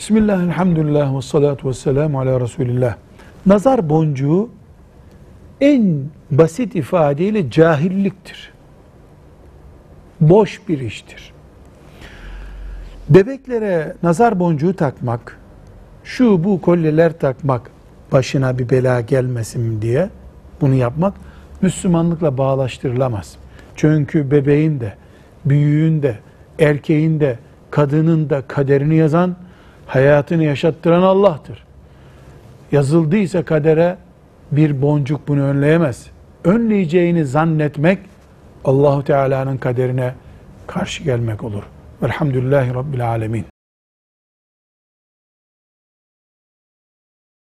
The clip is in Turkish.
Bismillah, elhamdülillah ve salatu ve selamu ala Resulillah. Nazar boncuğu en basit ifadeyle cahilliktir. Boş bir iştir. Bebeklere nazar boncuğu takmak, şu bu kolyeler takmak, başına bir bela gelmesin diye bunu yapmak Müslümanlıkla bağlaştırılamaz. Çünkü bebeğin de, büyüğün de, erkeğin de, kadının da kaderini yazan, hayatını yaşattıran Allah'tır. Yazıldıysa kadere bir boncuk bunu önleyemez. Önleyeceğini zannetmek Allahu Teala'nın kaderine karşı gelmek olur. Velhamdülillahi Rabbil Alemin.